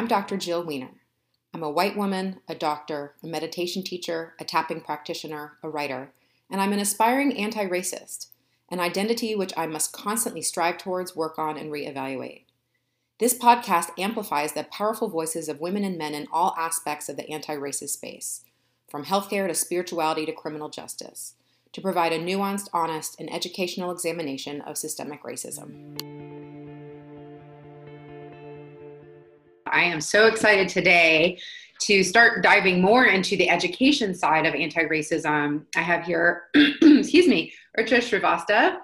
I'm Dr. Jill Wener. I'm a white woman, a doctor, a meditation teacher, a tapping practitioner, a writer, and I'm an aspiring anti racist, an identity which I must constantly strive towards, work on, and reevaluate. This podcast amplifies the powerful voices of women and men in all aspects of the anti racist space, from healthcare to spirituality to criminal justice, to provide a nuanced, honest, and educational examination of systemic racism. I am so excited today to start diving more into the education side of anti-racism. I have here, excuse me, Archaa Shrivastava,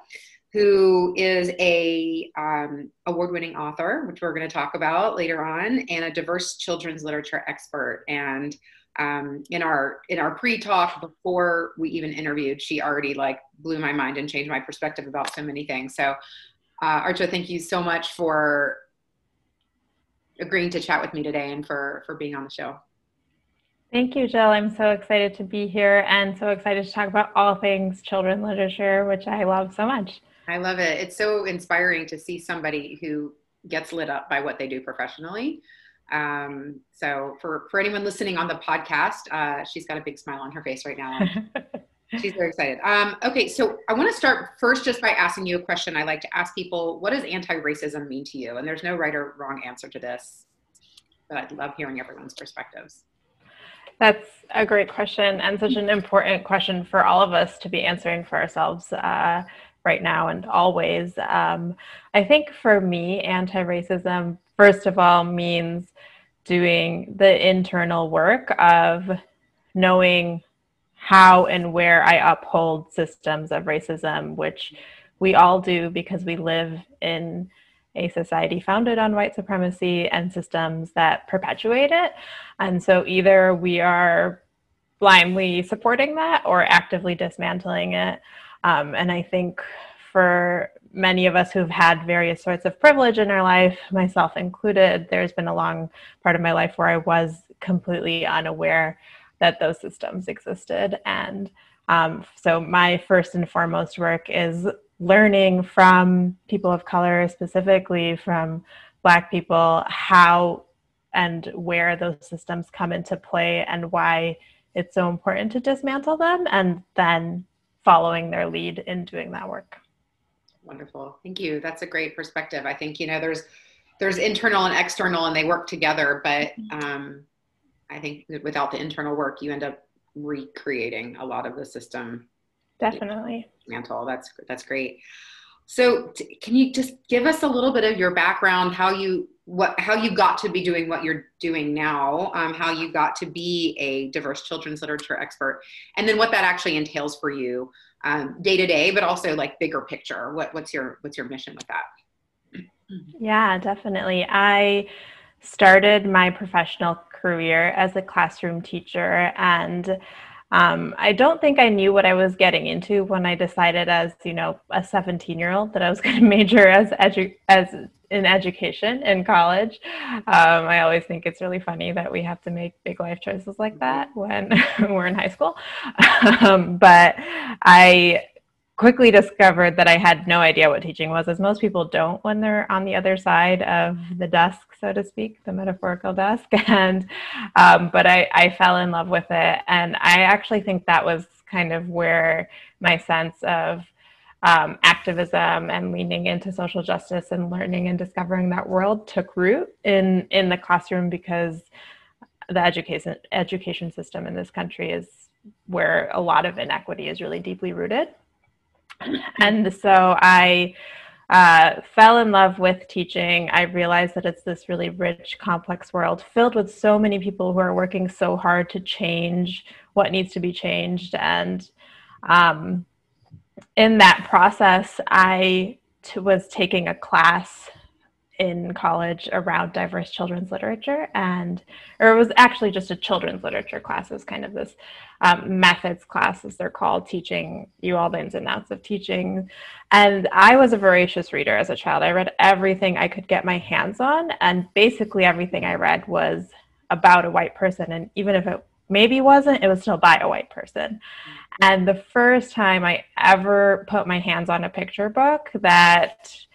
who is a um, award-winning author, which we're going to talk about later on, and a diverse children's literature expert. And um, in our in our pre-talk before we even interviewed, she already like blew my mind and changed my perspective about so many things. So, uh, Archaa, thank you so much for agreeing to chat with me today and for for being on the show. Thank you, Jill. I'm so excited to be here and so excited to talk about all things children literature, which I love so much. I love it. It's so inspiring to see somebody who gets lit up by what they do professionally. Um, so for for anyone listening on the podcast, uh, she's got a big smile on her face right now. She's very excited. Um, okay, so I want to start first just by asking you a question. I like to ask people, what does anti-racism mean to you? And there's no right or wrong answer to this, but I'd love hearing everyone's perspectives. That's a great question and such an important question for all of us to be answering for ourselves uh, right now and always. Um, I think for me, anti-racism, first of all, means doing the internal work of knowing how and where I uphold systems of racism, which we all do because we live in a society founded on white supremacy and systems that perpetuate it. And so either we are blindly supporting that or actively dismantling it. Um, and I think for many of us who've had various sorts of privilege in our life, myself included, there's been a long part of my life where I was completely unaware that those systems existed. And um, so my first and foremost work is learning from people of color, specifically from Black people, how and where those systems come into play and why it's so important to dismantle them, and then following their lead in doing that work. Wonderful. Thank you. That's a great perspective. I think, you know, there's there's internal and external and they work together, but um, I think without the internal work, you end up recreating a lot of the system. Definitely. Mantle. That's that's great. So, t- can you just give us a little bit of your background, how you what how you got to be doing what you're doing now, um, how you got to be a diverse children's literature expert, and then what that actually entails for you um, day to day, but also like bigger picture. What what's your what's your mission with that? Yeah, definitely. I started my professional career as a classroom teacher and um, I don't think I knew what I was getting into when I decided, as you know, a 17-year-old, that I was going to major as edu- as in education in college. Um, I always think it's really funny that we have to make big life choices like that when we're in high school. Um, but I quickly discovered that I had no idea what teaching was, as most people don't when they're on the other side of the desk, so to speak, the metaphorical desk. And um, but I, I fell in love with it, and I actually think that was kind of where my sense of um, activism and leaning into social justice and learning and discovering that world took root in in the classroom because the education education system in this country is where a lot of inequity is really deeply rooted and so I uh, fell in love with teaching. I realized that it's this really rich, complex world filled with so many people who are working so hard to change what needs to be changed. And um, in that process, I t- was taking a class in college around diverse children's literature and or it was actually just a children's literature class. It was kind of this um, methods class as they're called teaching you all the ins and outs of teaching. And i was a voracious reader as a child. I read everything i could get my hands on and basically everything i read was about a white person. And even if it maybe wasn't it was still by a white person. And the first time i ever put my hands on a picture book that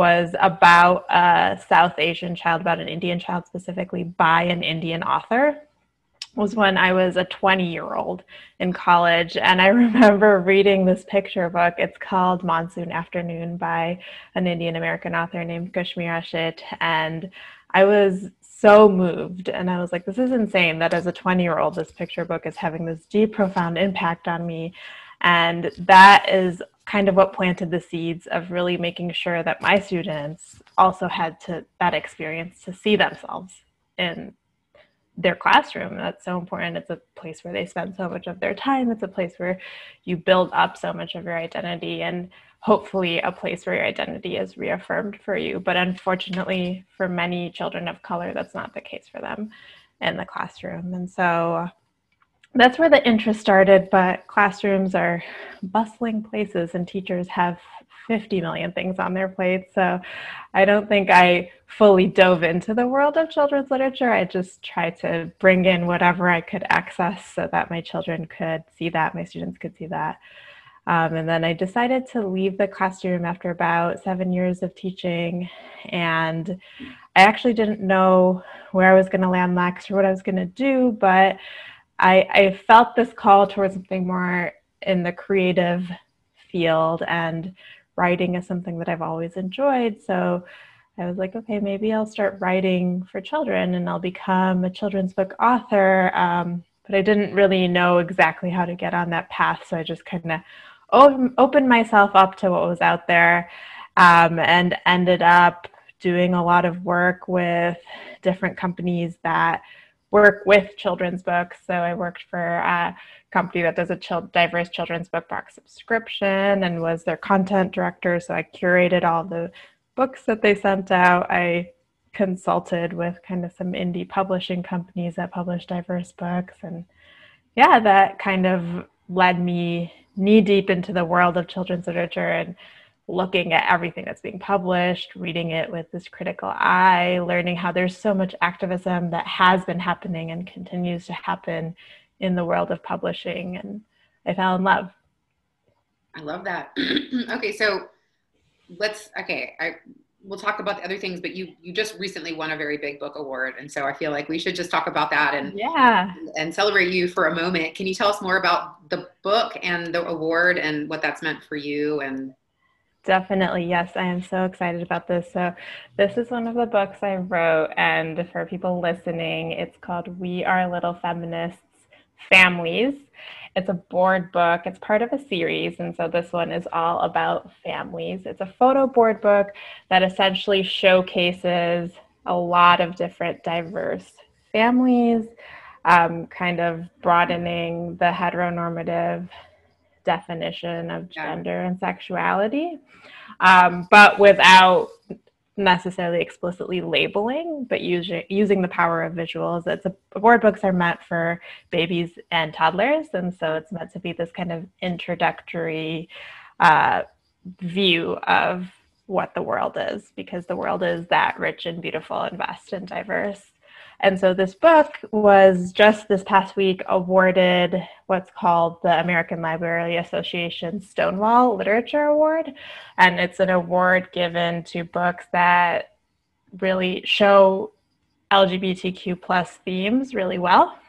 was about a South Asian child, about an Indian child specifically, by an Indian author was when I was a 20 year old in college. And I remember reading this picture book. It's called Monsoon Afternoon by an Indian American author named Kashmira Sheth. And I was so moved. And I was like, this is insane that as a 20 year old, this picture book is having this deep, profound impact on me. And that is kind of what planted the seeds of really making sure that my students also had to that experience to see themselves in their classroom. That's so important. It's a place where they spend so much of their time. It's a place where you build up so much of your identity and hopefully a place where your identity is reaffirmed for you. But unfortunately, for many children of color, that's not the case for them in the classroom. And so that's where the interest started. But classrooms are bustling places, and teachers have 50 million things on their plate. So I don't think I fully dove into the world of children's literature. I just tried to bring in whatever I could access so that my children could see that, my students could see that. Um, and then I decided to leave the classroom after about seven years of teaching. And I actually didn't know where I was going to land next or what I was going to do, but I, I felt this call towards something more in the creative field and writing is something that I've always enjoyed. So I was like, okay, maybe I'll start writing for children and I'll become a children's book author. Um, but I didn't really know exactly how to get on that path. So I just kind of opened myself up to what was out there um, and ended up doing a lot of work with different companies that work with children's books. So I worked for a company that does a diverse children's book box subscription and was their content director. So I curated all the books that they sent out. I consulted with kind of some indie publishing companies that publish diverse books. And yeah, that kind of led me knee deep into the world of children's literature and looking at everything that's being published, reading it with this critical eye, learning how there's so much activism that has been happening and continues to happen in the world of publishing. And I fell in love. I love that. okay, so let's okay, I we'll talk about the other things, but you you just recently won a very big book award, and so I feel like we should just talk about that and yeah and, and celebrate you for a moment. Can you tell us more about the book and the award and what that's meant for you and Definitely, yes. I am so excited about this. So, this is one of the books I wrote, and for people listening, it's called We Are Little Feminists Families. It's a board book, it's part of a series, and so this one is all about families. It's a photo board book that essentially showcases a lot of different diverse families, um, kind of broadening the heteronormative definition of gender and sexuality, um, but without necessarily explicitly labeling, but using using the power of visuals. It's a, board books are meant for babies and toddlers, and so it's meant to be this kind of introductory uh, view of what the world is, because the world is that rich and beautiful and vast and diverse. And so this book was just this past week awarded what's called the American Library Association Stonewall Literature Award. And it's an award given to books that really show LGBTQ plus themes really well.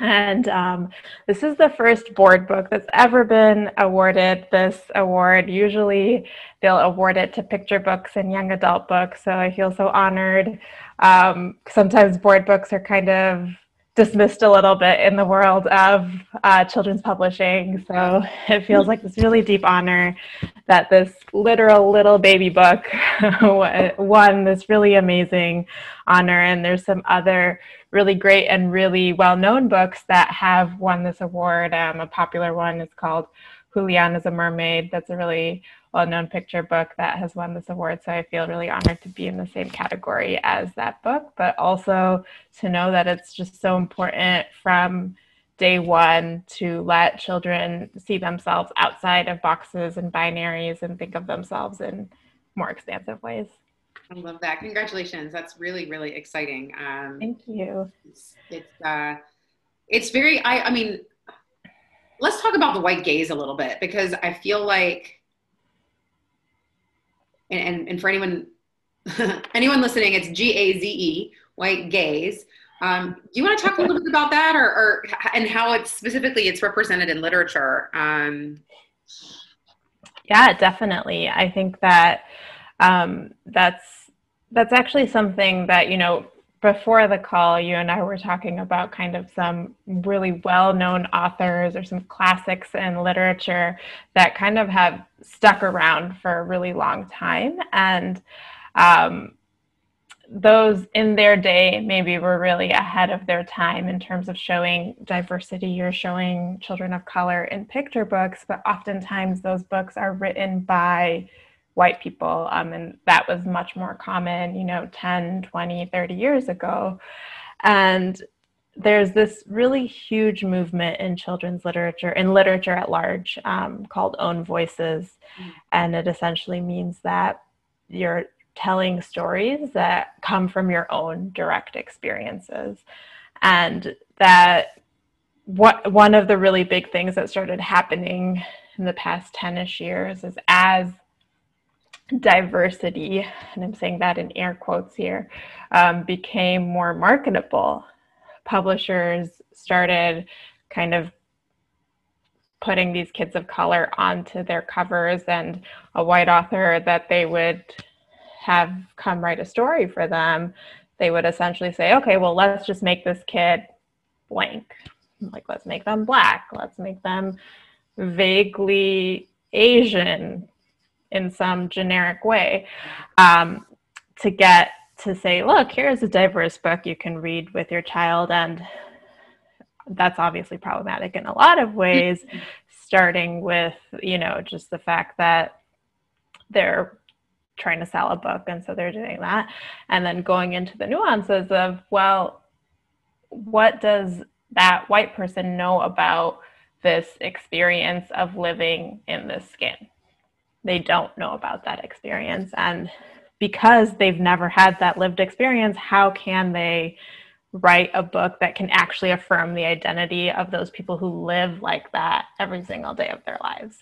And um, this is the first board book that's ever been awarded this award. Usually they'll award it to picture books and young adult books. So I feel so honored. Um, sometimes board books are kind of dismissed a little bit in the world of uh, children's publishing. So it feels like this really deep honor that this literal little baby book won this really amazing honor. And there's some other really great and really well known books that have won this award. Um, a popular one is called Julian is a Mermaid. That's a really well known picture book that has won this award. So I feel really honored to be in the same category as that book, but also to know that it's just so important from day one to let children see themselves outside of boxes and binaries and think of themselves in more expansive ways. I love that. Congratulations. That's really, really exciting. Um, Thank you. It's, it's, uh, it's very, I, I mean, let's talk about the white gaze a little bit because I feel like and, and for anyone anyone listening, it's G A Z E, white gaze. Um, do you want to talk a little bit about that, or, or and how it's specifically it's represented in literature? Um, yeah, definitely. I think that um, that's that's actually something that you know before the call, you and I were talking about kind of some really well known authors or some classics in literature that kind of have stuck around for a really long time. And um, those in their day maybe were really ahead of their time in terms of showing diversity or showing children of color in picture books, but oftentimes those books are written by white people. Um, and that was much more common, you know, 10, 20, 30 years ago. And there's this really huge movement in children's literature, in literature at large, um, called Own Voices. Mm. And it essentially means that you're telling stories that come from your own direct experiences. And that what one of the really big things that started happening in the past 10ish years is as diversity, and I'm saying that in air quotes here, um, became more marketable, publishers started kind of putting these kids of color onto their covers and a white author that they would have come write a story for them, they would essentially say, okay, well, let's just make this kid blank. Like, let's make them black. Let's make them vaguely Asian, in some generic way um, to get to say, look, here's a diverse book you can read with your child. And that's obviously problematic in a lot of ways, starting with, you know, just the fact that they're trying to sell a book and so they're doing that. And then going into the nuances of, well, what does that white person know about this experience of living in this skin? They don't know about that experience. And because they've never had that lived experience how can they write a book that can actually affirm the identity of those people who live like that every single day of their lives?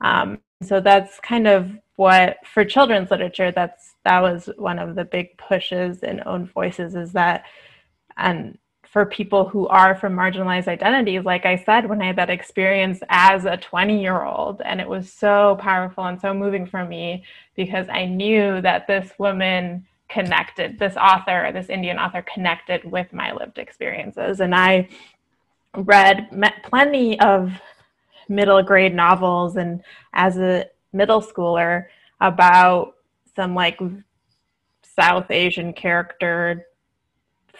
Um, so that's kind of what for children's literature that's that was one of the big pushes in own voices is that and for people who are from marginalized identities. Like I said, when I had that experience as a 20 year old, and it was so powerful and so moving for me because I knew that this woman connected, this author, this Indian author connected with my lived experiences. And I read plenty of middle grade novels and as a middle schooler about some like South Asian character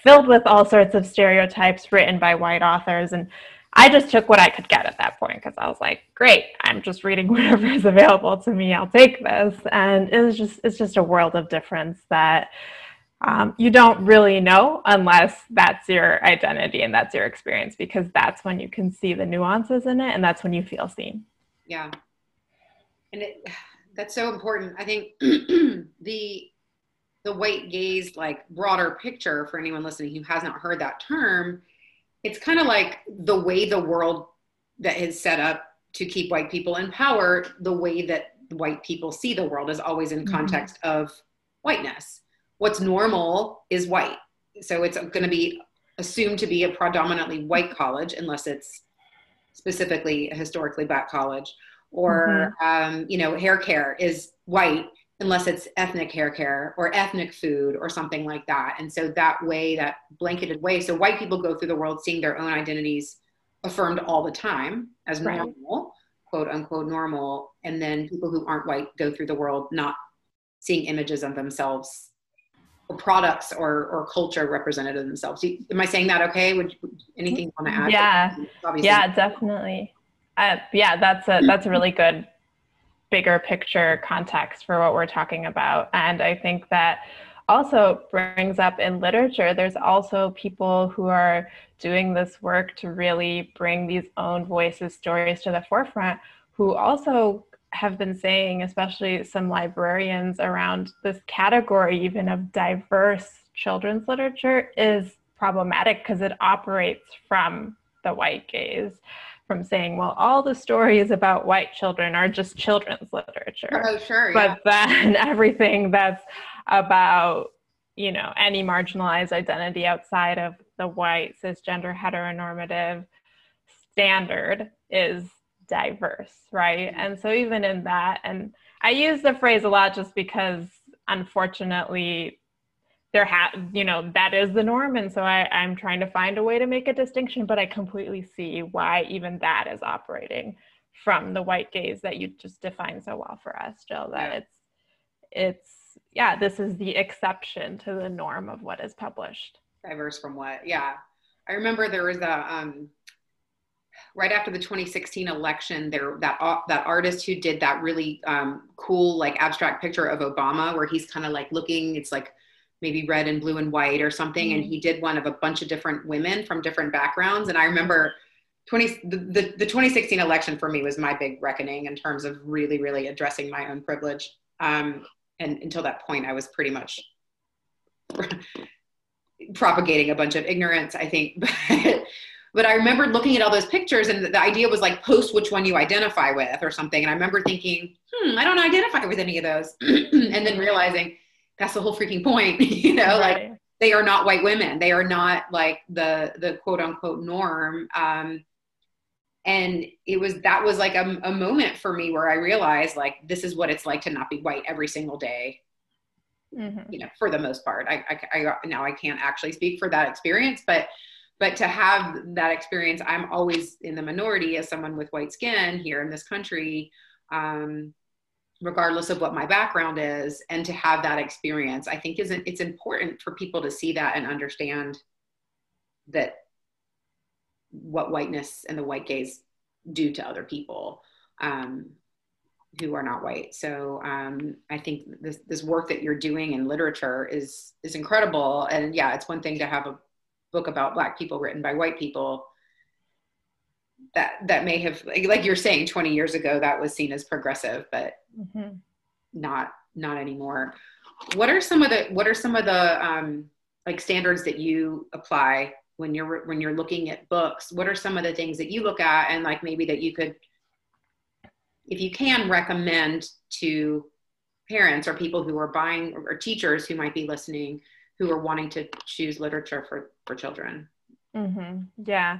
filled with all sorts of stereotypes written by white authors. And I just took what I could get at that point because I was like, great, I'm just reading whatever is available to me. I'll take this. And it was just, it's just a world of difference that um, you don't really know unless that's your identity and that's your experience because that's when you can see the nuances in it and that's when you feel seen. Yeah. And it, that's so important. I think the the white gaze like broader picture for anyone listening who hasn't heard that term it's kind of like the way the world that is set up to keep white people in power the way that white people see the world is always in mm-hmm. context mm-hmm. of whiteness what's normal is white so it's going to be assumed to be a predominantly white college unless it's specifically a historically black college or mm-hmm. um, you know hair care is white unless it's ethnic hair care or ethnic food or something like that. And so that way, that blanketed way, so white people go through the world seeing their own identities affirmed all the time as right. normal, quote unquote normal. And then people who aren't white go through the world not seeing images of themselves or products or, or culture represented in themselves. Am I saying that okay? Would anything you want to add? Yeah, yeah, definitely. Uh, yeah, that's a that's a really good bigger picture context for what we're talking about. And I think that also brings up in literature, there's also people who are doing this work to really bring these own voices, stories to the forefront, who also have been saying, especially some librarians around this category, even of diverse children's literature, is problematic because it operates from the white gaze from saying, well, all the stories about white children are just children's literature. Oh, sure. But then everything that's about, you know, any marginalized identity outside of the white cisgender heteronormative standard is diverse, right? Mm-hmm. And so even in that, and I use the phrase a lot just because unfortunately there ha you know that is the norm and so I, i'm trying to find a way to make a distinction but i completely see why even that is operating from the white gaze that you just defined so well for us jill that yeah. it's it's yeah this is the exception to the norm of what is published diverse from what yeah i remember there was a um right after the 2016 election there that uh, that artist who did that really um, cool like abstract picture of obama where he's kind of like looking it's like maybe red and blue and white or something mm-hmm. and he did one of a bunch of different women from different backgrounds and i remember 20 the, the, the 2016 election for me was my big reckoning in terms of really really addressing my own privilege um, and until that point i was pretty much propagating a bunch of ignorance i think but but I remember looking at all those pictures and the idea was like post which one you identify with or something. And I remember thinking, hmm, I don't identify with any of those. and then realizing that's the whole freaking point, you know, right. like they are not white women. They are not like the, the quote unquote norm. Um, and it was, that was like a, a moment for me where I realized like, this is what it's like to not be white every single day. Mm-hmm. You know, for the most part, I, I, I now I can't actually speak for that experience, but but to have that experience i'm always in the minority as someone with white skin here in this country um, regardless of what my background is and to have that experience i think isn't it's important for people to see that and understand that what whiteness and the white gaze do to other people um, who are not white. So um, I think this this work that you're doing in literature is is incredible. And yeah, it's one thing to have a book about black people written by white people that that may have like, like you're saying 20 years ago that was seen as progressive but mm-hmm. not not anymore what are some of the what are some of the um, like standards that you apply when you're when you're looking at books what are some of the things that you look at and like maybe that you could if you can recommend to parents or people who are buying or teachers who might be listening who are wanting to choose literature for, for children? Mm-hmm. Yeah,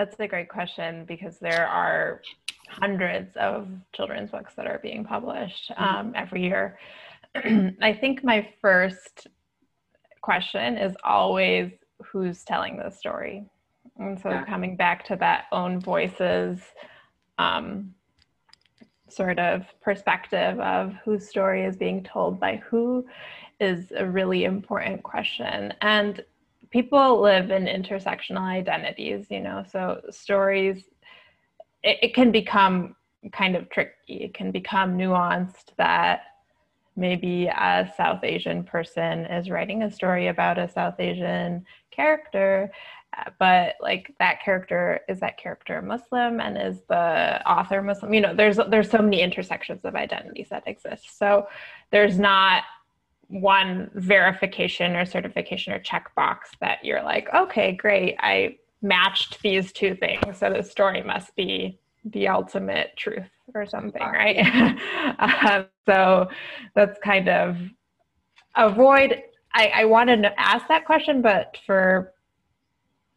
that's a great question because there are hundreds of children's books that are being published mm-hmm. um, every year. I think my first question is always who's telling the story. And so yeah. coming back to that own voices um, sort of perspective of whose story is being told by who is a really important question. And people live in intersectional identities, you know, so stories, it, it can become kind of tricky. It can become nuanced that maybe a South Asian person is writing a story about a South Asian character, uh, but like that character is that character Muslim and is the author Muslim? You know, there's there's so many intersections of identities that exist. So there's not one verification or certification or checkbox that you're like, okay, great, I matched these two things, so the story must be the ultimate truth or something, right? um, so that's kind of avoid. I, I wanted to ask that question, but for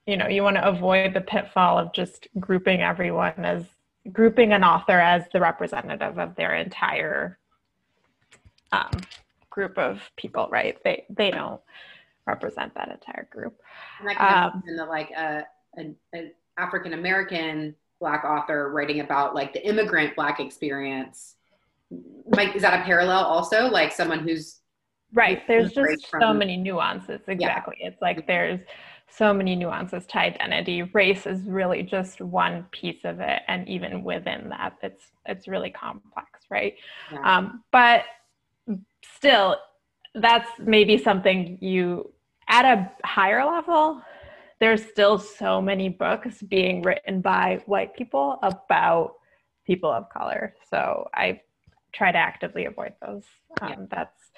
you know, you want to avoid the pitfall of just grouping everyone as grouping an author as the representative of their entire um, group of people, right? They they don't represent that entire group. And that can um, in the like a, a, a African American black author writing about like the immigrant black experience. Like, is that a parallel also? Like someone who's right. There's just from, so many nuances. Exactly. Yeah. It's like there's so many nuances to identity. Race is really just one piece of it, and even within that, it's it's really complex, right? Yeah. Um, but still, that's maybe something you, at a higher level, there's still so many books being written by white people about people of color. So I try to actively avoid those. Um, yeah. That's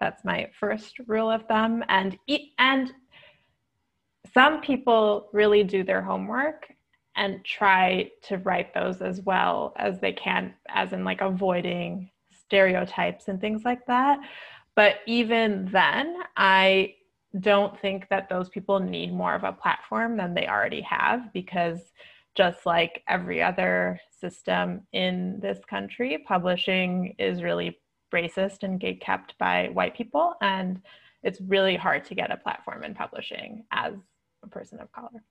that's my first rule of thumb. And and some people really do their homework and try to write those as well as they can, as in like avoiding stereotypes and things like that. But even then, I don't think that those people need more of a platform than they already have because just like every other system in this country, publishing is really racist and gate kept by white people. And it's really hard to get a platform in publishing as a person of color.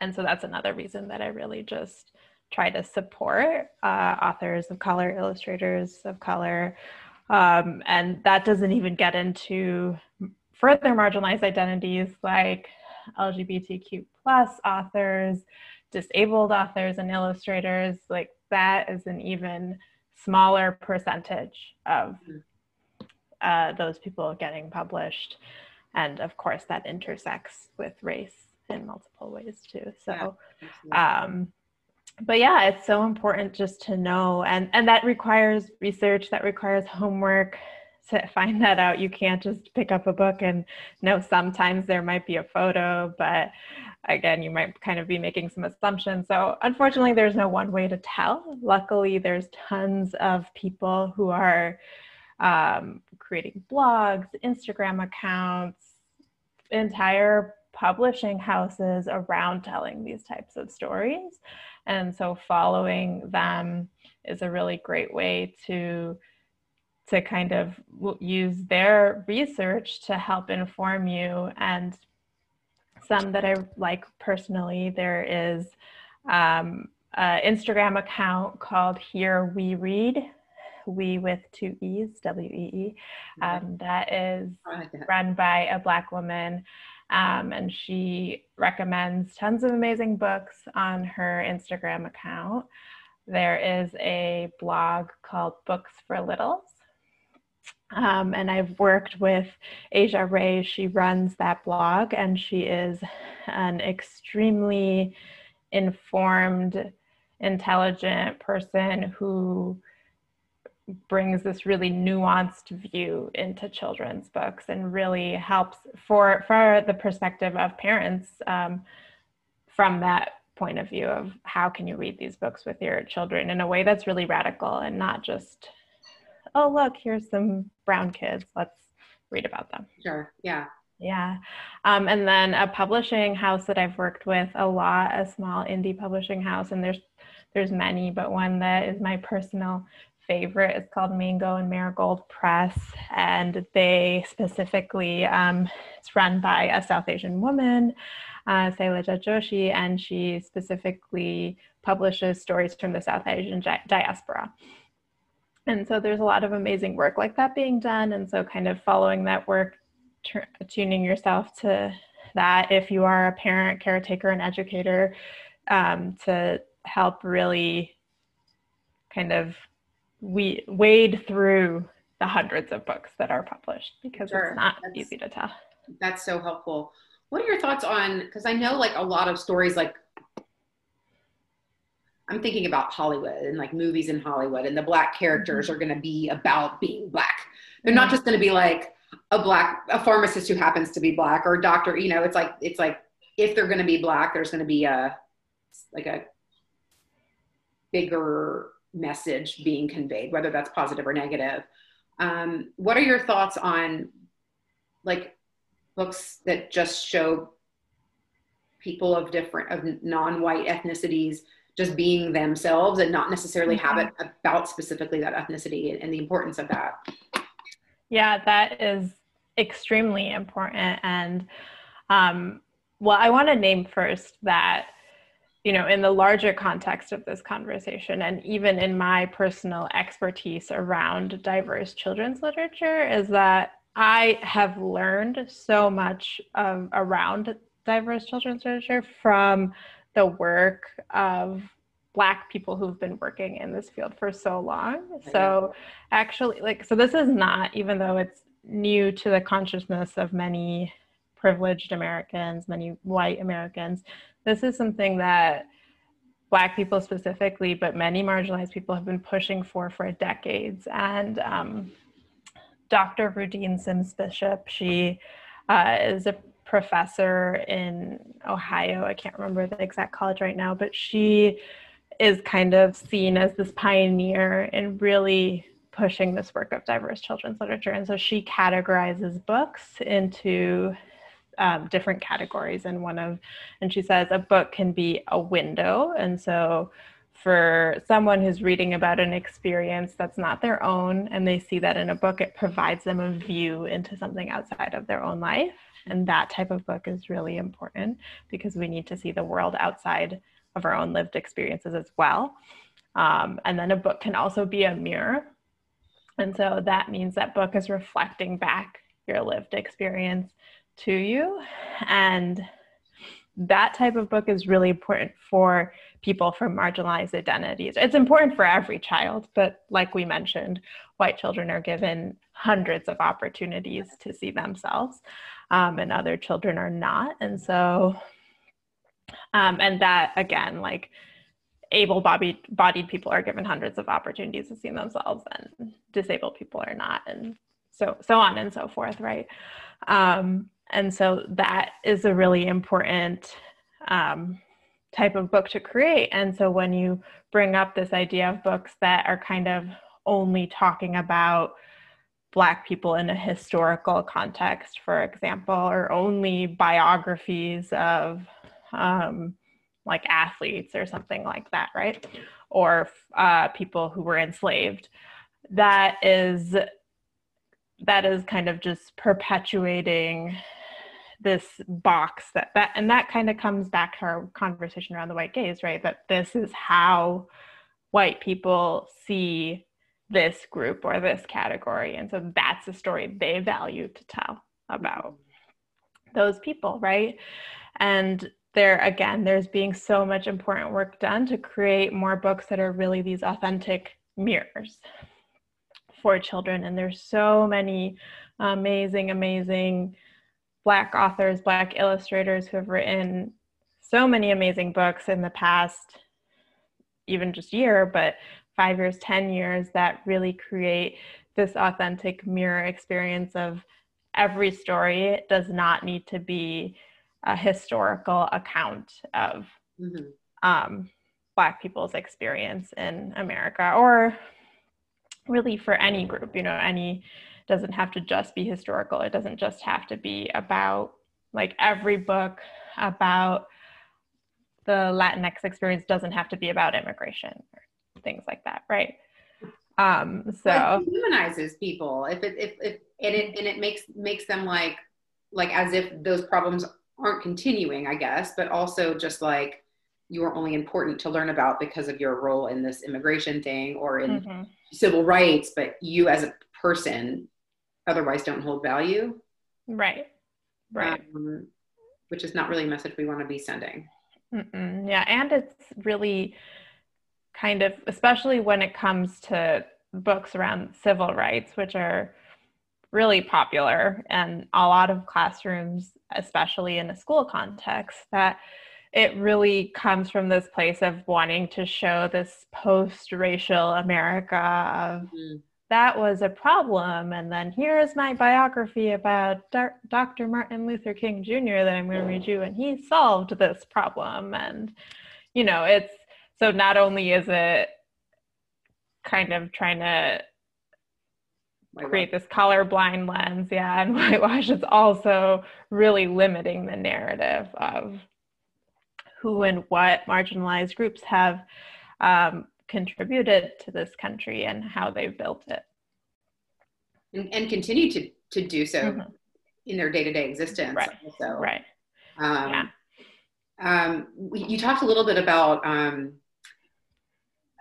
And so that's another reason that I really just try to support uh, authors of color, illustrators of color. Um, and that doesn't even get into further marginalized identities like LGBTQ plus authors, disabled authors and illustrators. Like that is an even smaller percentage of uh, those people getting published. And of course, that intersects with race in multiple ways too. So, um, but yeah, it's so important just to know, and and that requires research, that requires homework to find that out. You can't just pick up a book and know. Sometimes there might be a photo, but again, you might kind of be making some assumptions. So unfortunately, there's no one way to tell. Luckily, there's tons of people who are um, creating blogs, Instagram accounts, entire publishing houses around telling these types of stories. And so following them is a really great way to to kind of use their research to help inform you and some that I like personally there is um, an Instagram account called Here Wee Read we with two E's, W E E. Um, that is run by a Black woman. Um, and she recommends tons of amazing books on her Instagram account. There is a blog called Books for Littles. Um, and I've worked with Asia Ray. She runs that blog, and she is an extremely informed, intelligent person who brings this really nuanced view into children's books and really helps for for the perspective of parents um, from that point of view of how can you read these books with your children in a way that's really radical and not just oh look here's some brown kids let's read about them. Sure yeah. Yeah. Um, and then a publishing house that i've worked with a lot a small indie publishing house and there's there's many but one that is my personal favorite. It's called Mango and Marigold Press, and they specifically, um, it's run by a South Asian woman, uh, Sailaja Joshi, and she specifically publishes stories from the South Asian di- diaspora. And so there's a lot of amazing work like that being done. And so, kind of following that work, t- tuning yourself to that if you are a parent, caretaker, and educator um, to help really kind of we wade through the hundreds of books that are published because sure. it's not that's, easy to tell. That's so helpful. What are your thoughts on because I know like a lot of stories like I'm thinking about Hollywood and like movies in Hollywood and the black characters mm-hmm. are going to be about being black. They're mm-hmm. not just going to be like a black a pharmacist who happens to be black or a doctor, you know, it's like it's like if they're going to be black there's going to be a like a bigger message being conveyed, whether that's positive or negative. Um, what are your thoughts on like books that just show people of different of non-white ethnicities just being themselves and not necessarily mm-hmm. have it about specifically that ethnicity and, and the importance of that yeah that is extremely important and um, well i want to name first that you know, in the larger context of this conversation, and even in my personal expertise around diverse children's literature, is that I have learned so much of, around diverse children's literature from the work of black people who've been working in this field for so long. So actually like so this is not even though it's new to the consciousness of many privileged americans many white americans this is something that Black people specifically, but many marginalized people have been pushing for for decades. And um, Dr. Rudine Sims Bishop, she uh, is a professor in Ohio. I can't remember the exact college right now, but she is kind of seen as this pioneer in really pushing this work of diverse children's literature. And so she categorizes books into um, different categories. And one of, and she says a book can be a window. And so for someone who's reading about an experience that's not their own and they see that in a book, it provides them a view into something outside of their own life. And that type of book is really important because we need to see the world outside of our own lived experiences as well. Um, and then a book can also be a mirror. And so that means that book is reflecting back your lived experience to you. And that type of book is really important for people from marginalized identities. It's important for every child, but like we mentioned, white children are given hundreds of opportunities to see themselves, um, and other children are not. And so, um, and that again, like able bodied people are given hundreds of opportunities to see themselves, and disabled people are not, and so so on and so forth, right? Um, and so that is a really important um, type of book to create. And so when you bring up this idea of books that are kind of only talking about Black people in a historical context, for example, or only biographies of um, like athletes or something like that, right? Or uh, people who were enslaved. That is that is kind of just perpetuating this box that that and that kind of comes back to our conversation around the white gaze right? That this is how white people see this group or this category. And so that's the story they value to tell about those people right? And there again there's being so much important work done to create more books that are really these authentic mirrors for children. And there's so many amazing amazing Black authors, Black illustrators who have written so many amazing books in the past, even just year, but five years, 10 years, that really create this authentic mirror experience of every story it does not need to be a historical account of mm-hmm. um, Black people's experience in America or really for any group, you know, any doesn't have to just be historical. It doesn't just have to be about like every book about the Latinx experience doesn't have to be about immigration or things like that, right? Um, so it humanizes people if it if, if and it and it makes makes them like like as if those problems aren't continuing, I guess, but also just like you are only important to learn about because of your role in this immigration thing or in mm-hmm. civil rights, but you as a person otherwise don't hold value. Right. Right. Um, which is not really a message we want to be sending. Mm-mm. Yeah. And it's really kind of, especially when it comes to books around civil rights, which are really popular and a lot of classrooms, especially in a school context, that it really comes from this place of wanting to show this post racial America of. Mm-hmm that was a problem. And then here's my biography about Dr. Martin Luther King Jr. that I'm going to read you, and he solved this problem. And, you know, it's so not only is it kind of trying to create this colorblind lens, yeah, and whitewash, it's also really limiting the narrative of who and what marginalized groups have um, contributed to this country and how they've built it. And, and continue to, to do so mm-hmm. in their day to day existence. Right. Also. Right. Um, yeah. Um, you talked a little bit about um,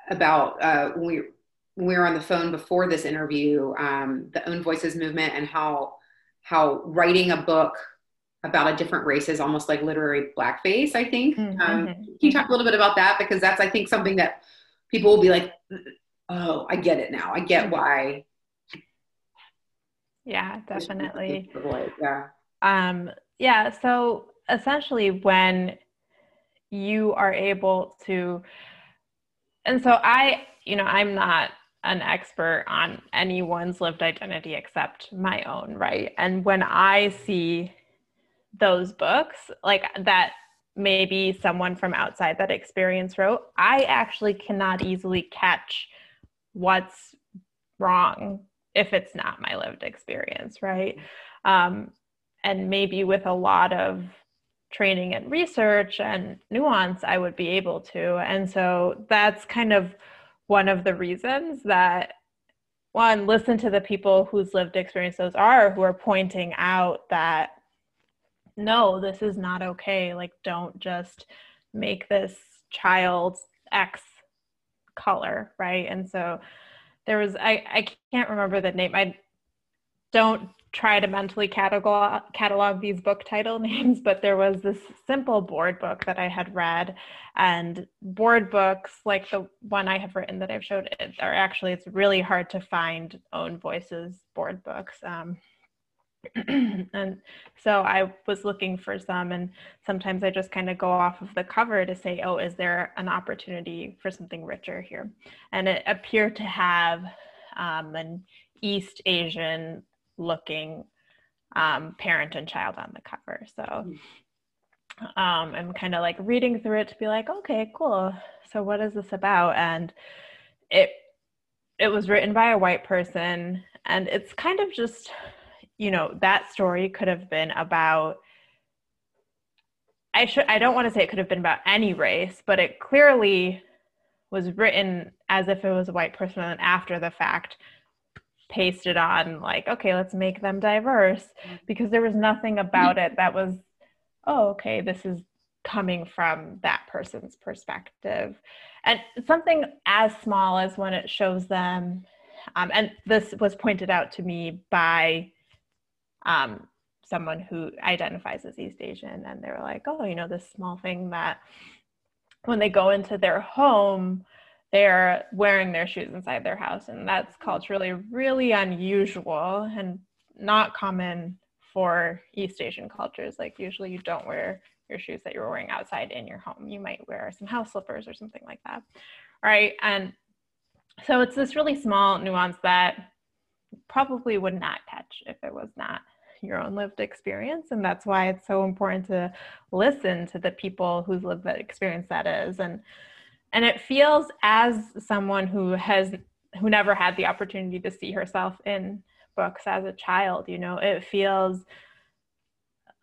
about uh, when, we, when we were on the phone before this interview, um, the Own Voices movement, and how how writing a book about a different race is almost like literary blackface. I think. Mm-hmm. Um, can you talk a little bit about that because that's I think something that people will be like, oh, I get it now. I get why. Yeah, definitely. Yeah. Um, yeah. So essentially, when you are able to, and so I, you know, I'm not an expert on anyone's lived identity except my own, right? And when I see those books like that maybe someone from outside that experience wrote i actually cannot easily catch what's wrong if it's not my lived experience right? Um, and maybe with a lot of training and research and nuance i would be able to. And so that's kind of one of the reasons that one listen to the people whose lived experience those are who are pointing out that no this is not okay. Like don't just make this child's x color right? And so there was i i can't remember the name. I don't try to mentally catalog catalog these book title names but there was this simple board book that i had read. And board books like the one i have written that i've showed are actually it's really hard to find own voices board books. Um, and so i was looking for some and sometimes i just kind of go off of the cover to say oh is there an opportunity for something richer here and it appeared to have um, an east asian looking um, parent and child on the cover. So hmm. um, I'm kind of like reading through it to be like, okay, cool. So what is this about? And it it was written by a white person, and it's kind of just, you know, that story could have been about. I should. I don't want to say it could have been about any race, but it clearly was written as if it was a white person, and after the fact, pasted on like okay let's make them diverse mm-hmm. because there was nothing about it that was oh okay this is coming from that person's perspective and something as small as when it shows them um, and this was pointed out to me by um, someone who identifies as east asian and they were like oh you know this small thing that when they go into their home they're wearing their shoes inside their house. And that's culturally really unusual and not common for East Asian cultures. Like, usually you don't wear your shoes that you're wearing outside in your home. You might wear some house slippers or something like that. Right. And so it's this really small nuance that probably would not catch if it was not your own lived experience. And that's why it's so important to listen to the people whose lived experience that is. And and it feels as someone who has who never had the opportunity to see herself in books as a child you know it feels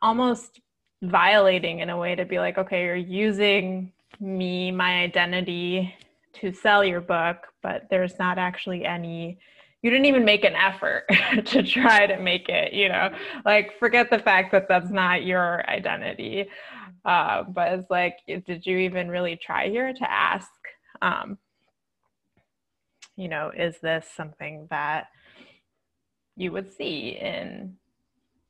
almost violating in a way to be like okay you're using me my identity to sell your book but there's not actually any you didn't even make an effort to try to make it you know like forget the fact that that's not your identity uh, but it's like, did you even really try here to ask, um, you know, is this something that you would see in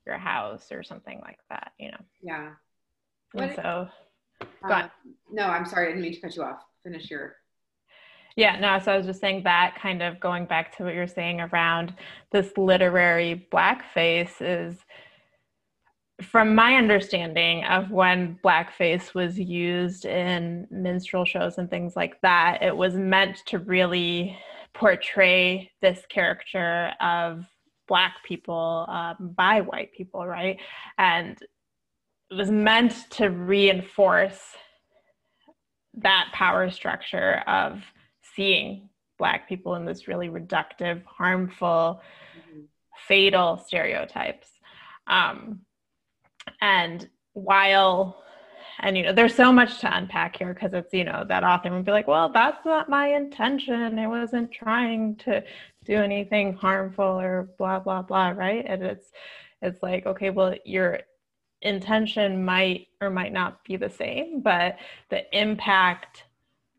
your house or something like that, you know? Yeah. And so, uh, no, I'm sorry, I didn't mean to cut you off. Finish your. Yeah, no, so I was just saying that kind of going back to what you're saying around this literary blackface is from my understanding of when blackface was used in minstrel shows and things like that, it was meant to really portray this character of black people um, by white people, right? And it was meant to reinforce that power structure of seeing black people in this really reductive, harmful, mm-hmm. fatal stereotypes. Um, and while and you know there's so much to unpack here because it's you know that author would be like well that's not my intention i wasn't trying to do anything harmful or blah blah blah right and it's it's like okay well your intention might or might not be the same but the impact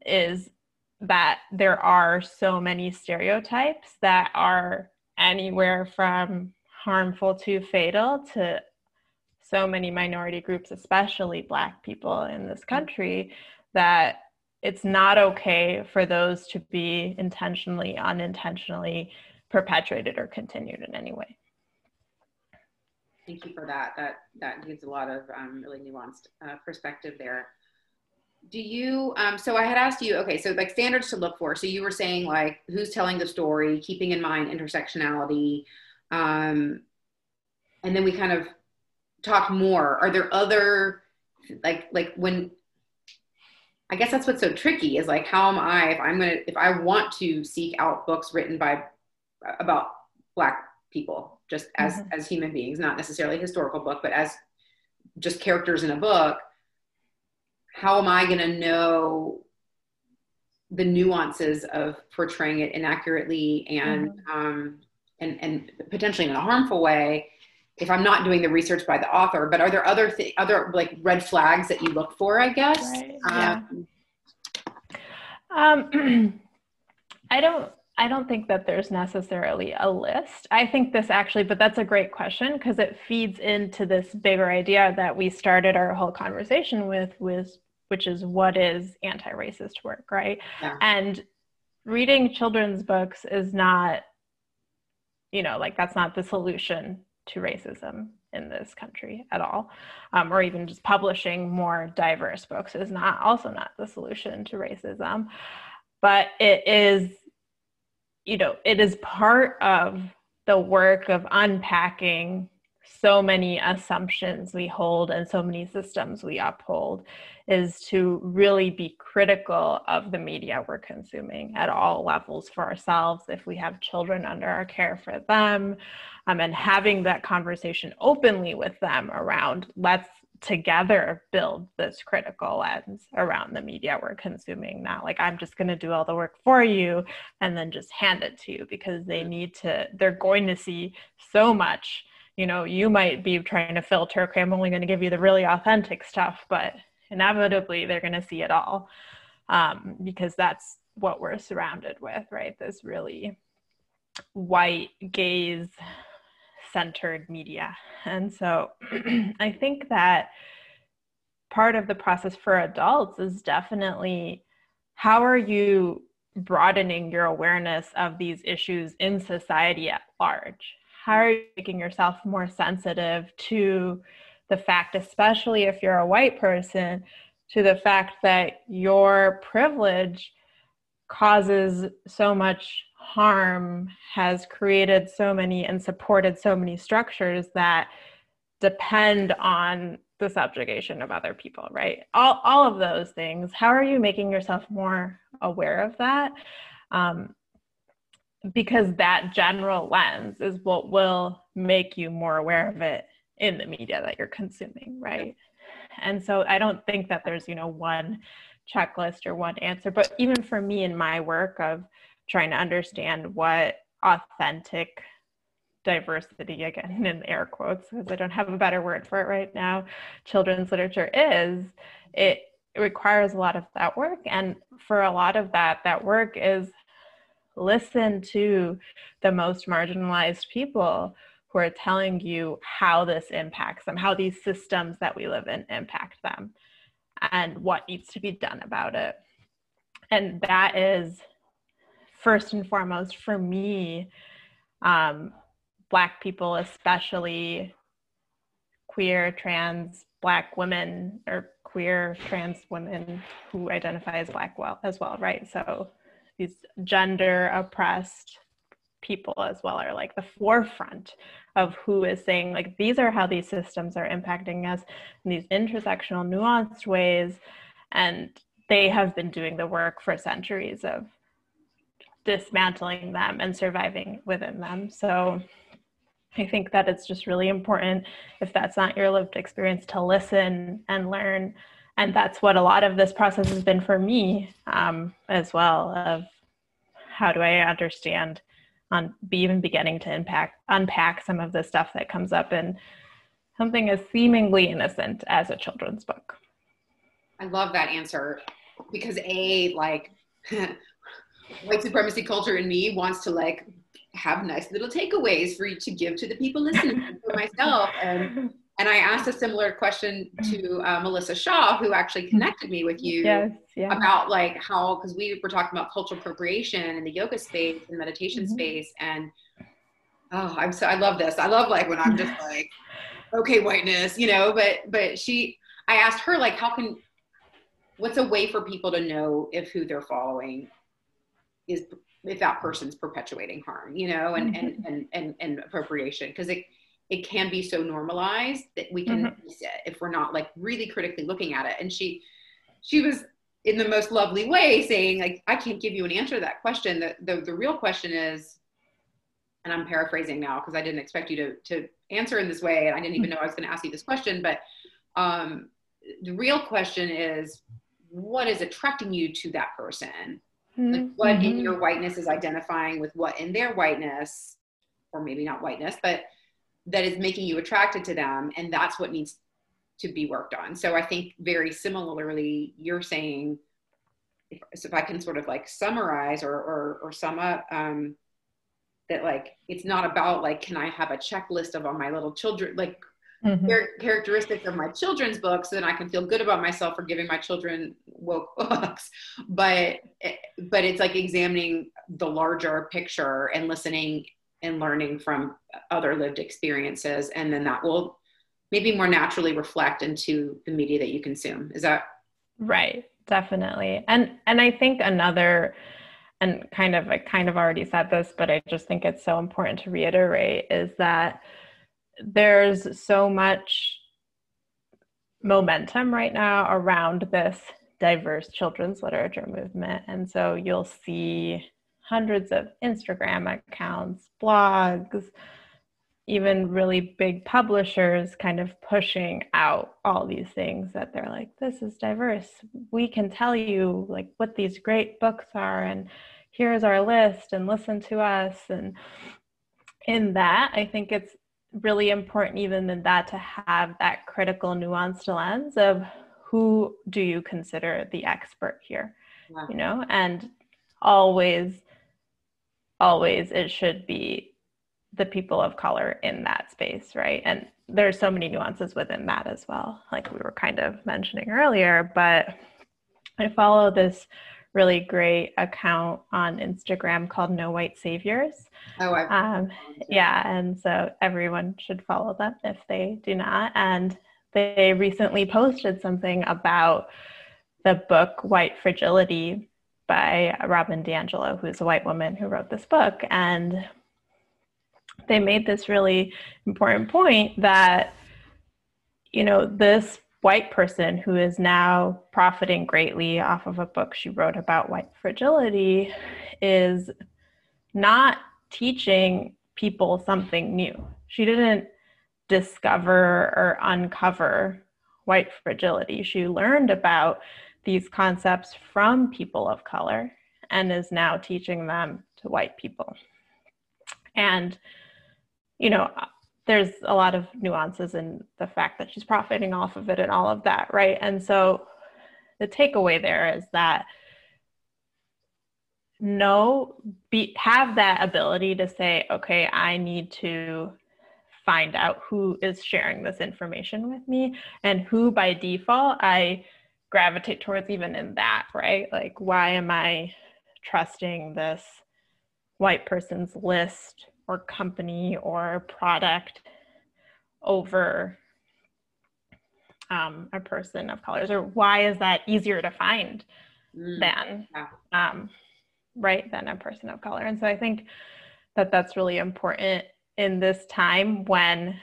is that there are so many stereotypes that are anywhere from harmful to fatal to so many minority groups, especially Black people in this country, that it's not okay for those to be intentionally, unintentionally perpetuated or continued in any way. Thank you for that. That that gives a lot of um, really nuanced uh, perspective there. Do you? Um, so I had asked you. Okay, so like standards to look for. So you were saying like who's telling the story, keeping in mind intersectionality, um, and then we kind of talked more are there other like like when i guess that's what's so tricky is like how am i if i'm gonna if i want to seek out books written by about black people just as mm-hmm. as human beings not necessarily a historical book but as just characters in a book how am i going to know the nuances of portraying it inaccurately and mm-hmm. um, and and potentially in a harmful way if I'm not doing the research by the author. But are there other th- other like red flags that you look for? I guess. Right. Um, yeah. um, I don't. I don't think that there's necessarily a list. I think this actually, but that's a great question because it feeds into this bigger idea that we started our whole conversation with, with which is what is anti-racist work, right? Yeah. And reading children's books is not, you know, like that's not the solution to racism in this country at all um, or even just publishing more diverse books is not also not the solution to racism but it is you know it is part of the work of unpacking so many assumptions we hold and so many systems we uphold is to really be critical of the media we're consuming at all levels for ourselves. If we have children under our care for them um, and having that conversation openly with them around let's together build this critical lens around the media we're consuming not like i'm just going to do all the work for you and then just hand it to you because they need to they're going to see so much you know you might be trying to filter okay i'm only going to give you the really authentic stuff but inevitably they're going to see it all um, because that's what we're surrounded with right? This really white gaze centered media. And so i think that part of the process for adults is definitely how are you broadening your awareness of these issues in society at large how are you making yourself more sensitive to the fact, especially if you're a white person, to the fact that your privilege causes so much harm, has created so many and supported so many structures that depend on the subjugation of other people, right? All, all of those things. How are you making yourself more aware of that? Um, because that general lens is what will make you more aware of it in the media that you're consuming right? And so i don't think that there's you know one checklist or one answer but even for me in my work of trying to understand what authentic diversity again in air quotes because i don't have a better word for it right now children's literature is it requires a lot of that work. And for a lot of that that work is listen to the most marginalized people who are telling you how this impacts them, how these systems that we live in impact them, and what needs to be done about it. And that is first and foremost for me, um, Black people, especially queer, trans, Black women, or queer, trans women who identify as Black well as well, right? So these gender oppressed people as well are like the forefront of who is saying like these are how these systems are impacting us in these intersectional nuanced ways. And they have been doing the work for centuries of dismantling them and surviving within them. So i think that it's just really important if that's not your lived experience to listen and learn and that's what a lot of this process has been for me um, as well of how do i understand on be even beginning to impact unpack some of the stuff that comes up in something as seemingly innocent as a children's book. I love that answer because a like white supremacy culture in me wants to like have nice little takeaways for you to give to the people listening for myself and and I asked a similar question to uh, Melissa Shaw, who actually connected me with you yes, yeah. about like how, because we were talking about cultural appropriation in the yoga space and meditation mm-hmm. space. And oh, I'm so, I love this. I love like when I'm just like, okay, whiteness, you know, but, but she, I asked her like, how can, what's a way for people to know if who they're following is, if that person's perpetuating harm, you know, and, mm-hmm. and, and, and, and appropriation. Cause it, it can be so normalized that we can mm-hmm. miss it if we're not like really critically looking at it and she she was in the most lovely way saying like i can't give you an answer to that question the the, the real question is and i'm paraphrasing now because i didn't expect you to to answer in this way and i didn't even know i was going to ask you this question but um, the real question is what is attracting you to that person mm-hmm. like what in mm-hmm. your whiteness is identifying with what in their whiteness or maybe not whiteness but that is making you attracted to them and that's what needs to be worked on so i think very similarly you're saying if, so if i can sort of like summarize or or, or sum up um, that like it's not about like can i have a checklist of all my little children like mm-hmm. char- characteristics of my children's books then i can feel good about myself for giving my children woke books but but it's like examining the larger picture and listening and learning from other lived experiences and then that will maybe more naturally reflect into the media that you consume. Is that right definitely. And and i think another and kind of i kind of already said this but i just think it's so important to reiterate is that there's so much momentum right now around this diverse children's literature movement. And so you'll see hundreds of Instagram accounts, blogs, even really big publishers kind of pushing out all these things that they're like this is diverse. We can tell you like what these great books are and here's our list and listen to us. And in that i think it's really important even in that to have that critical nuanced lens of who do you consider the expert here wow. you know? And always always it should be the people of color in that space, right? And there's so many nuances within that as well, like we were kind of mentioning earlier. But I follow this really great account on Instagram called No White Saviors. Oh, um, yeah, and so everyone should follow them if they do not. And they recently posted something about the book White Fragility by Robin DiAngelo, who's a white woman who wrote this book. And they made this really important point that, you know, this white person who is now profiting greatly off of a book she wrote about white fragility is not teaching people something new. She didn't discover or uncover white fragility. She learned about these concepts from people of color and is now teaching them to white people. And, you know, there's a lot of nuances in the fact that she's profiting off of it and all of that, right? And so the takeaway there is that no be have that ability to say okay i need to find out who is sharing this information with me and who by default i gravitate towards even in that, right? Like, why am I trusting this white person's list or company or product over um, a person of colors? Or why is that easier to find mm. than, yeah. um, right, than a person of color? And so I think that that's really important in this time when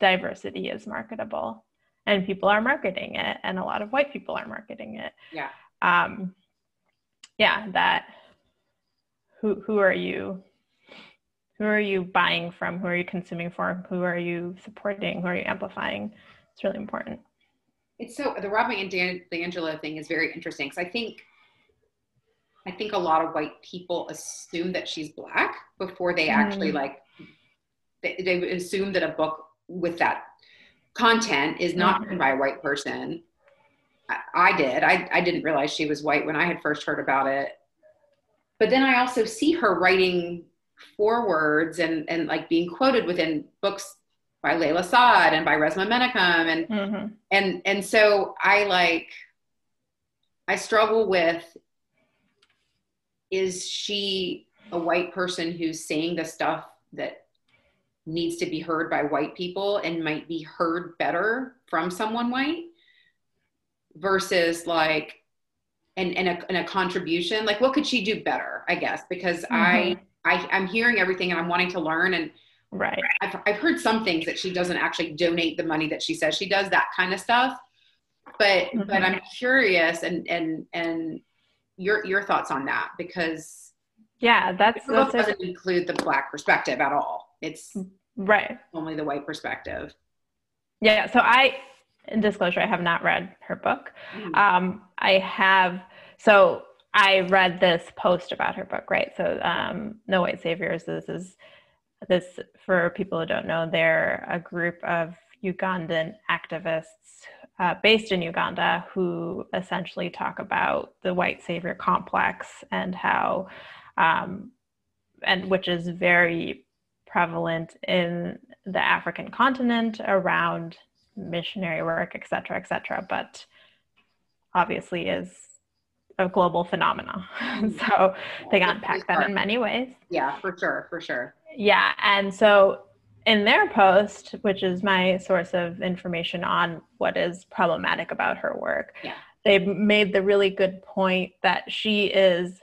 diversity is marketable and people are marketing it and a lot of white people are marketing it. Yeah. Um yeah that who who are you who are you buying from? Who are you consuming for? Who are you supporting? Who are you amplifying? It's really important. It's so the Robin and Dan, DiAngelo thing is very interesting because I think I think a lot of white people assume that she's black before they actually mm. like they, they assume that a book with that content is not written by a white person. I, I did. I, I didn't realize she was white when I had first heard about it. But then I also see her writing forewords and, and like being quoted within books by Layla Saad and by Resmaa Menakem. And, mm-hmm. and, and so I like, I struggle with, is she a white person who's saying the stuff that needs to be heard by white people and might be heard better from someone white versus like and, and, a, and a contribution like what could she do better i guess because mm-hmm. I, I i'm hearing everything and i'm wanting to learn and Right. I've, I've heard some things that she doesn't actually donate the money that she says she does, that kind of stuff. But mm-hmm. but I'm curious and and and your your thoughts on that because yeah, that's book doesn't include the black perspective at all. It's right only the white perspective. Yeah. So I, in disclosure, I have not read her book. Mm. Um, I have so I read this post about her book, right? So um, No White Saviors. This is this for people who don't know. They're a group of Ugandan activists uh, based in Uganda who essentially talk about the white savior complex and how, um, and which is very prevalent in the African continent around missionary work, et cetera, et cetera, but obviously is a global phenomenon. so they unpack that in many ways. Yeah, for sure, for sure. Yeah, and so in their post, which is my source of information on what is problematic about her work, yeah. they made the really good point that she is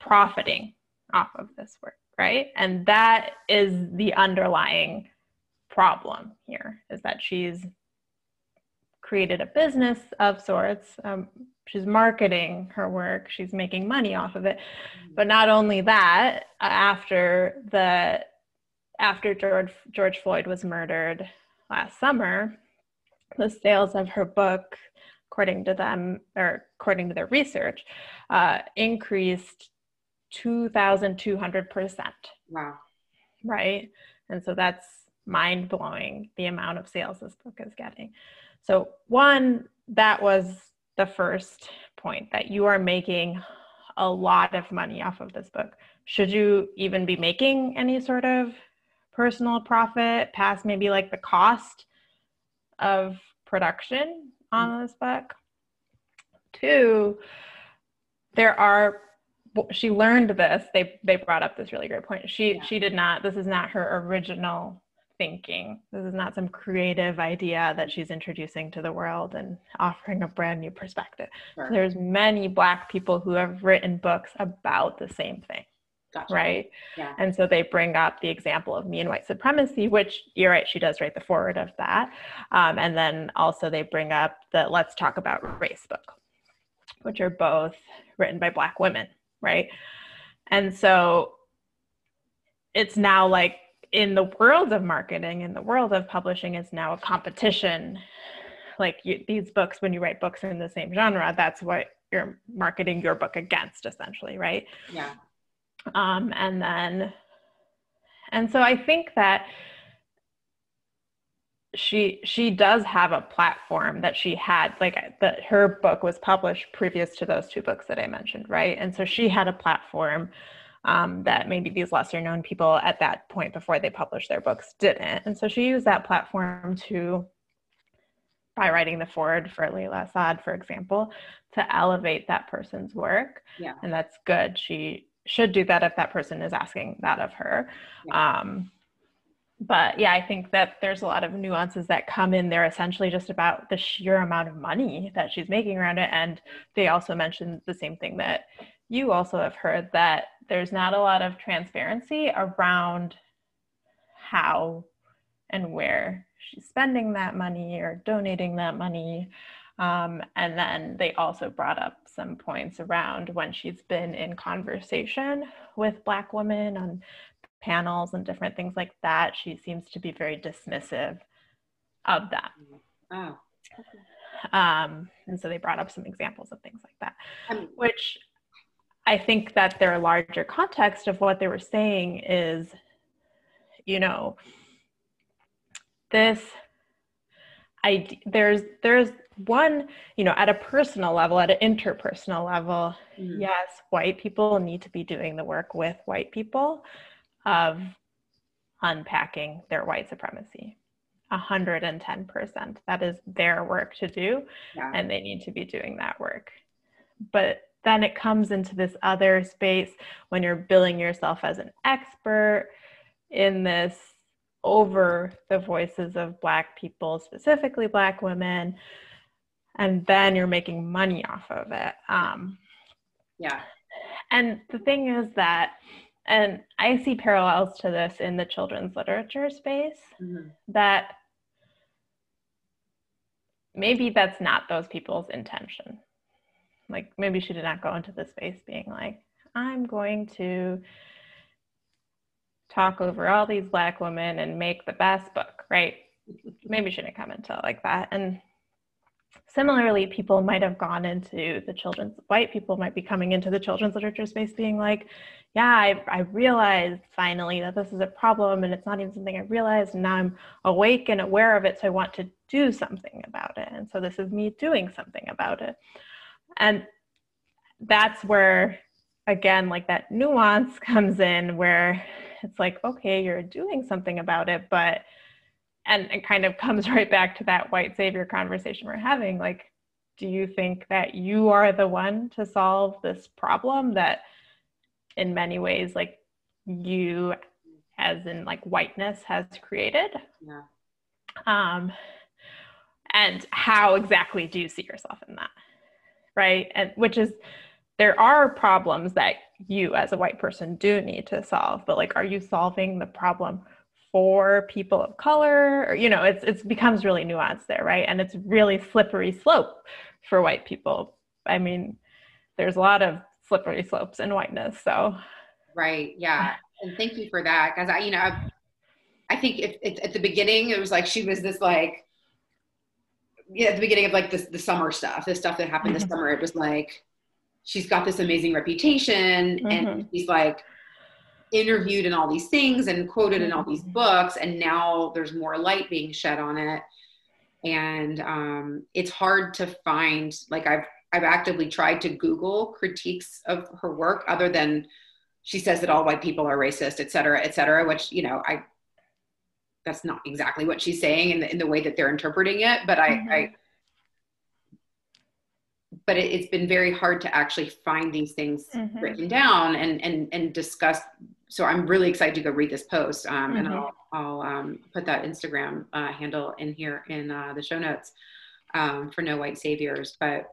profiting off of this work, right? And that is the underlying problem here is that she's created a business of sorts. Um, she's marketing her work. She's making money off of it. But not only that, after the after George George Floyd was murdered last summer, the sales of her book, according to them or according to their research, uh, increased two thousand two hundred percent. Wow! Right, and so that's mind blowing the amount of sales this book is getting. So one that was the first point that you are making a lot of money off of this book. Should you even be making any sort of personal profit past maybe like the cost of production on mm-hmm. this book. Two, there are she learned this. They they brought up this really great point. She yeah. she did not. This is not her original thinking. This is not some creative idea that she's introducing to the world and offering a brand new perspective. Sure. There's many black people who have written books about the same thing. Gotcha. Right. Yeah. And so they bring up the example of me and white supremacy, which you're right, she does write the foreword of that. Um, and then also they bring up the Let's Talk About Race book, which are both written by Black women. Right. And so it's now like in the world of marketing, in the world of publishing, it's now a competition. Like you, these books, when you write books in the same genre, that's what you're marketing your book against, essentially, right? Yeah. Um, and then, and so I think that she she does have a platform that she had like that her book was published previous to those two books that i mentioned right and so she had a platform um, that maybe these lesser known people at that point before they published their books didn't and so she used that platform to by writing the foreword for Layla Saad, for example, to elevate that person's work. Yeah. And that's good. She should do that if that person is asking that of her. Yeah. Um, but yeah, I think that there's a lot of nuances that come in there essentially just about the sheer amount of money that she's making around it. And they also mentioned the same thing that you also have heard that there's not a lot of transparency around how and where she's spending that money or donating that money. Um, and then they also brought up some points around when she's been in conversation with Black women on panels and different things like that. She seems to be very dismissive of that. Oh. Um, and so they brought up some examples of things like that, um, which I think that their larger context of what they were saying is, you know, this I there's there's one you know at a personal level at an interpersonal level mm-hmm. yes white people need to be doing the work with white people of unpacking their white supremacy 110% that is their work to do yeah. and they need to be doing that work but then it comes into this other space when you're billing yourself as an expert in this over the voices of Black people, specifically Black women, and then you're making money off of it. Um, yeah. And the thing is that and I see parallels to this in the children's literature space mm-hmm. that maybe that's not those people's intention. Like maybe she did not go into the space being like, I'm going to talk over all these black women and make the best book, right? maybe she didn't come into it like that. And similarly, people might have gone into the children's, white people might be coming into the children's literature space being like, yeah, I, I realized finally that this is a problem and it's not even something I realized. And now I'm awake and aware of it. So I want to do something about it. And so this is me doing something about it. And that's where, again, like that nuance comes in where it's like, okay, you're doing something about it, but and it kind of comes right back to that white savior conversation we're having like do you think that you are the one to solve this problem that in many ways like you as in like whiteness has created? Yeah. um and how exactly do you see yourself in that? Right? And which is there are problems that you as a white person do need to solve but like are you solving the problem for people of color or, you know it's it's becomes really nuanced there right and it's really slippery slope for white people i mean there's a lot of slippery slopes in whiteness so right yeah and thank you for that because i you know i think it, it, at the beginning it was like she was this like yeah at the beginning of like this the summer stuff the stuff that happened this mm-hmm. summer it was like she's got this amazing reputation mm-hmm. and she's like interviewed in all these things and quoted in all these mm-hmm. books and now there's more light being shed on it and um, it's hard to find like i've i've actively tried to google critiques of her work other than she says that all white people are racist et cetera et cetera which you know i that's not exactly what she's saying in the, in the way that they're interpreting it but i, mm-hmm. I but it, has been very hard to actually find these things mm-hmm. written down and and and discuss so I'm really excited to go read this post, um, mm-hmm. and I'll, I'll um, put that Instagram uh, handle in here in uh, the show notes um, for No White Saviors. But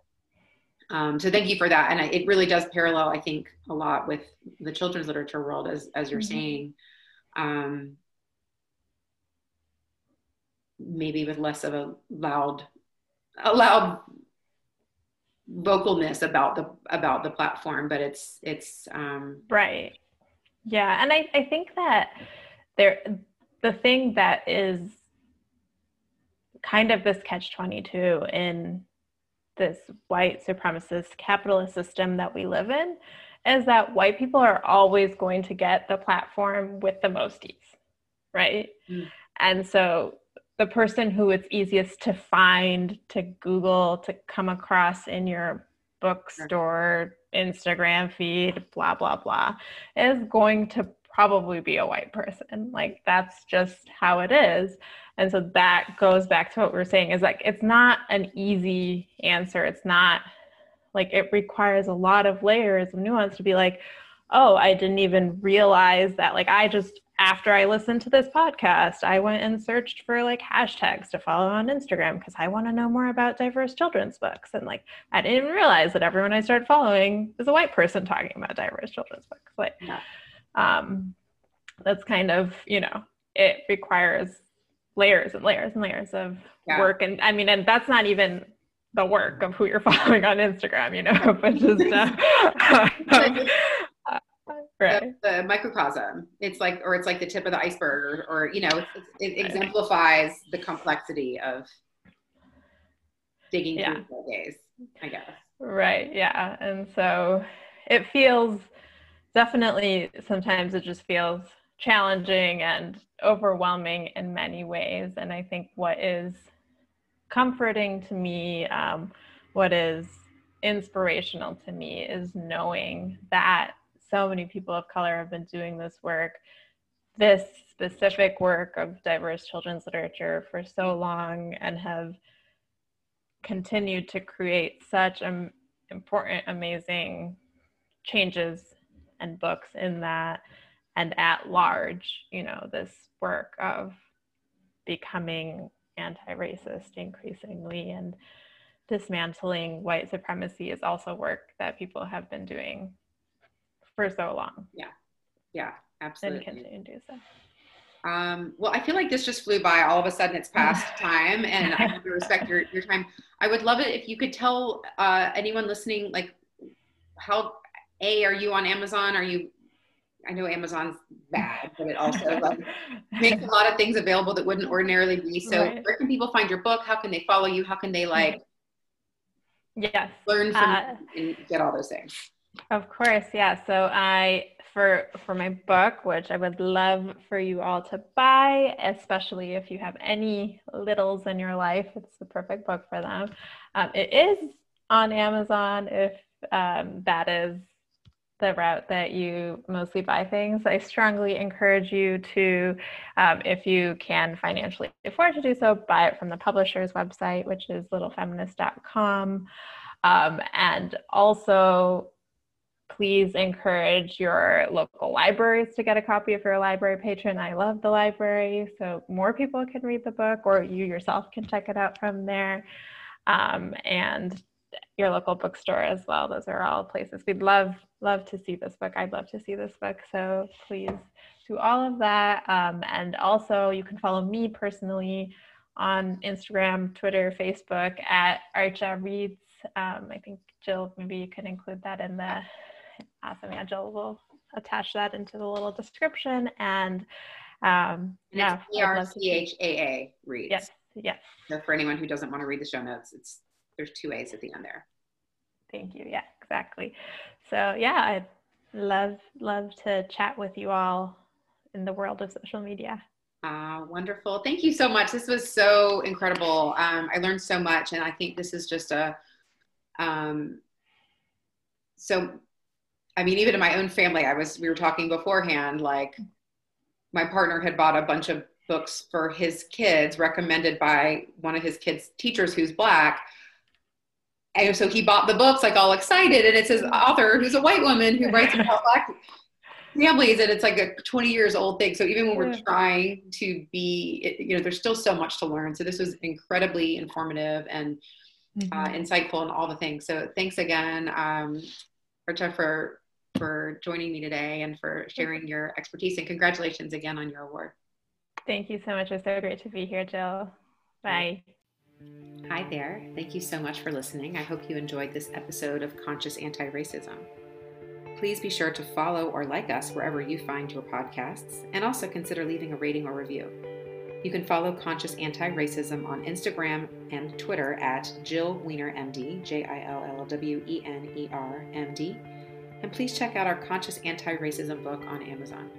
um, so thank you for that, and it really does parallel, I think, a lot with the children's literature world, as as you're mm-hmm. saying. Um, maybe with less of a loud, a loud vocalness about the about the platform, but it's it's um, right yeah, and I, I think that there the thing that is kind of this catch 22 in this white supremacist capitalist system that we live in is that white people are always going to get the platform with the most ease right? Mm. And so the person who it's easiest to find, to Google, to come across in your bookstore, Instagram feed, blah, blah, blah, is going to probably be a white person. Like that's just how it is. And so that goes back to what we are saying is like it's not an easy answer. It's not like it requires a lot of layers of nuance to be like, oh, I didn't even realize that like I just after I listened to this podcast, I went and searched for like hashtags to follow on Instagram because I want to know more about diverse children's books. And like, I didn't even realize that everyone I started following is a white person talking about diverse children's books. Like, yeah. um, that's kind of, you know, it requires layers and layers and layers of yeah. work. And I mean, and that's not even the work of who you're following on Instagram, you know, but just, uh, right. the, the, microcosm. It's like, or it's like the tip of the iceberg, or, or you know, it's, it's, it exemplifies the complexity of digging yeah. through the days, I guess. Right. Yeah. And so it feels definitely sometimes it just feels challenging and overwhelming in many ways. And I think what is comforting to me, um, what is inspirational to me is knowing that so many people of color have been doing this work, this specific work of diverse children's literature for so long and have continued to create such important, amazing changes and books in that and at large, you know, this work of becoming anti-racist increasingly and dismantling white supremacy is also work that people have been doing for so long. Yeah. Yeah, absolutely. And continue to do so. Um, well, I feel like this just flew by. All of a sudden, it's past time, and I have to respect your, your time. I would love it if you could tell uh, anyone listening, like, how a are you on Amazon? Are you? I know Amazon's bad, but it also like, makes a lot of things available that wouldn't ordinarily be. So, right. where can people find your book? How can they follow you? How can they like? Yes. Learn from uh, and get all those things. Of course, yeah. So I for for my book, which I would love for you all to buy, especially if you have any littles in your life. It's the perfect book for them. Um, it is on Amazon if um, that is the route that you mostly buy things. I strongly encourage you to, um, if you can financially afford to do so, buy it from the publisher's website, which is littlefeminist.com. Um, and also please encourage your local libraries to get a copy if you're a library patron. I love the library, so more people can read the book, or you yourself can check it out from there. Um, and your local bookstore as well. Those are all places we'd love love to see this book. I'd love to see this book. So please do all of that. Um, and also, you can follow me personally on Instagram, Twitter, Facebook at Archaa Reads. Um, I think Jill, maybe you can include that in the Awesome. Jill will attach that into the little description. And, um, and yeah, E R C H A A reads. Yes. Yes. So for anyone who doesn't want to read the show notes, it's there's two A's at the end there. Thank you. Yeah, exactly. So yeah, I'd love love to chat with you all in the world of social media. Uh, wonderful. Thank you so much. This was so incredible. Um, I learned so much, and I think this is just a um, so I mean, even in my own family, I was, we were talking beforehand, like my partner had bought a bunch of books for his kids recommended by one of his kids' teachers who's black. And so he bought the books like all excited, and it's his author who's a white woman who writes about black families, and it's like a 20 years old thing. So even when we're trying to be, you know, there's still so much to learn. So this was incredibly informative and uh, mm-hmm. insightful and all the things. So thanks again, um, Archaa, for for joining me today and for sharing your expertise. And congratulations again on your award. Thank you so much. It's so great to be here, Jill. Bye. Hi there. Thank you so much for listening. I hope you enjoyed this episode of Conscious Anti Racism. Please be sure to follow or like us wherever you find your podcasts, and also consider leaving a rating or review. You can follow Conscious Anti Racism on Instagram and Twitter at Jill Wener MD, J I L L W E N E R M D and please check out our Conscious Anti Racism book on Amazon.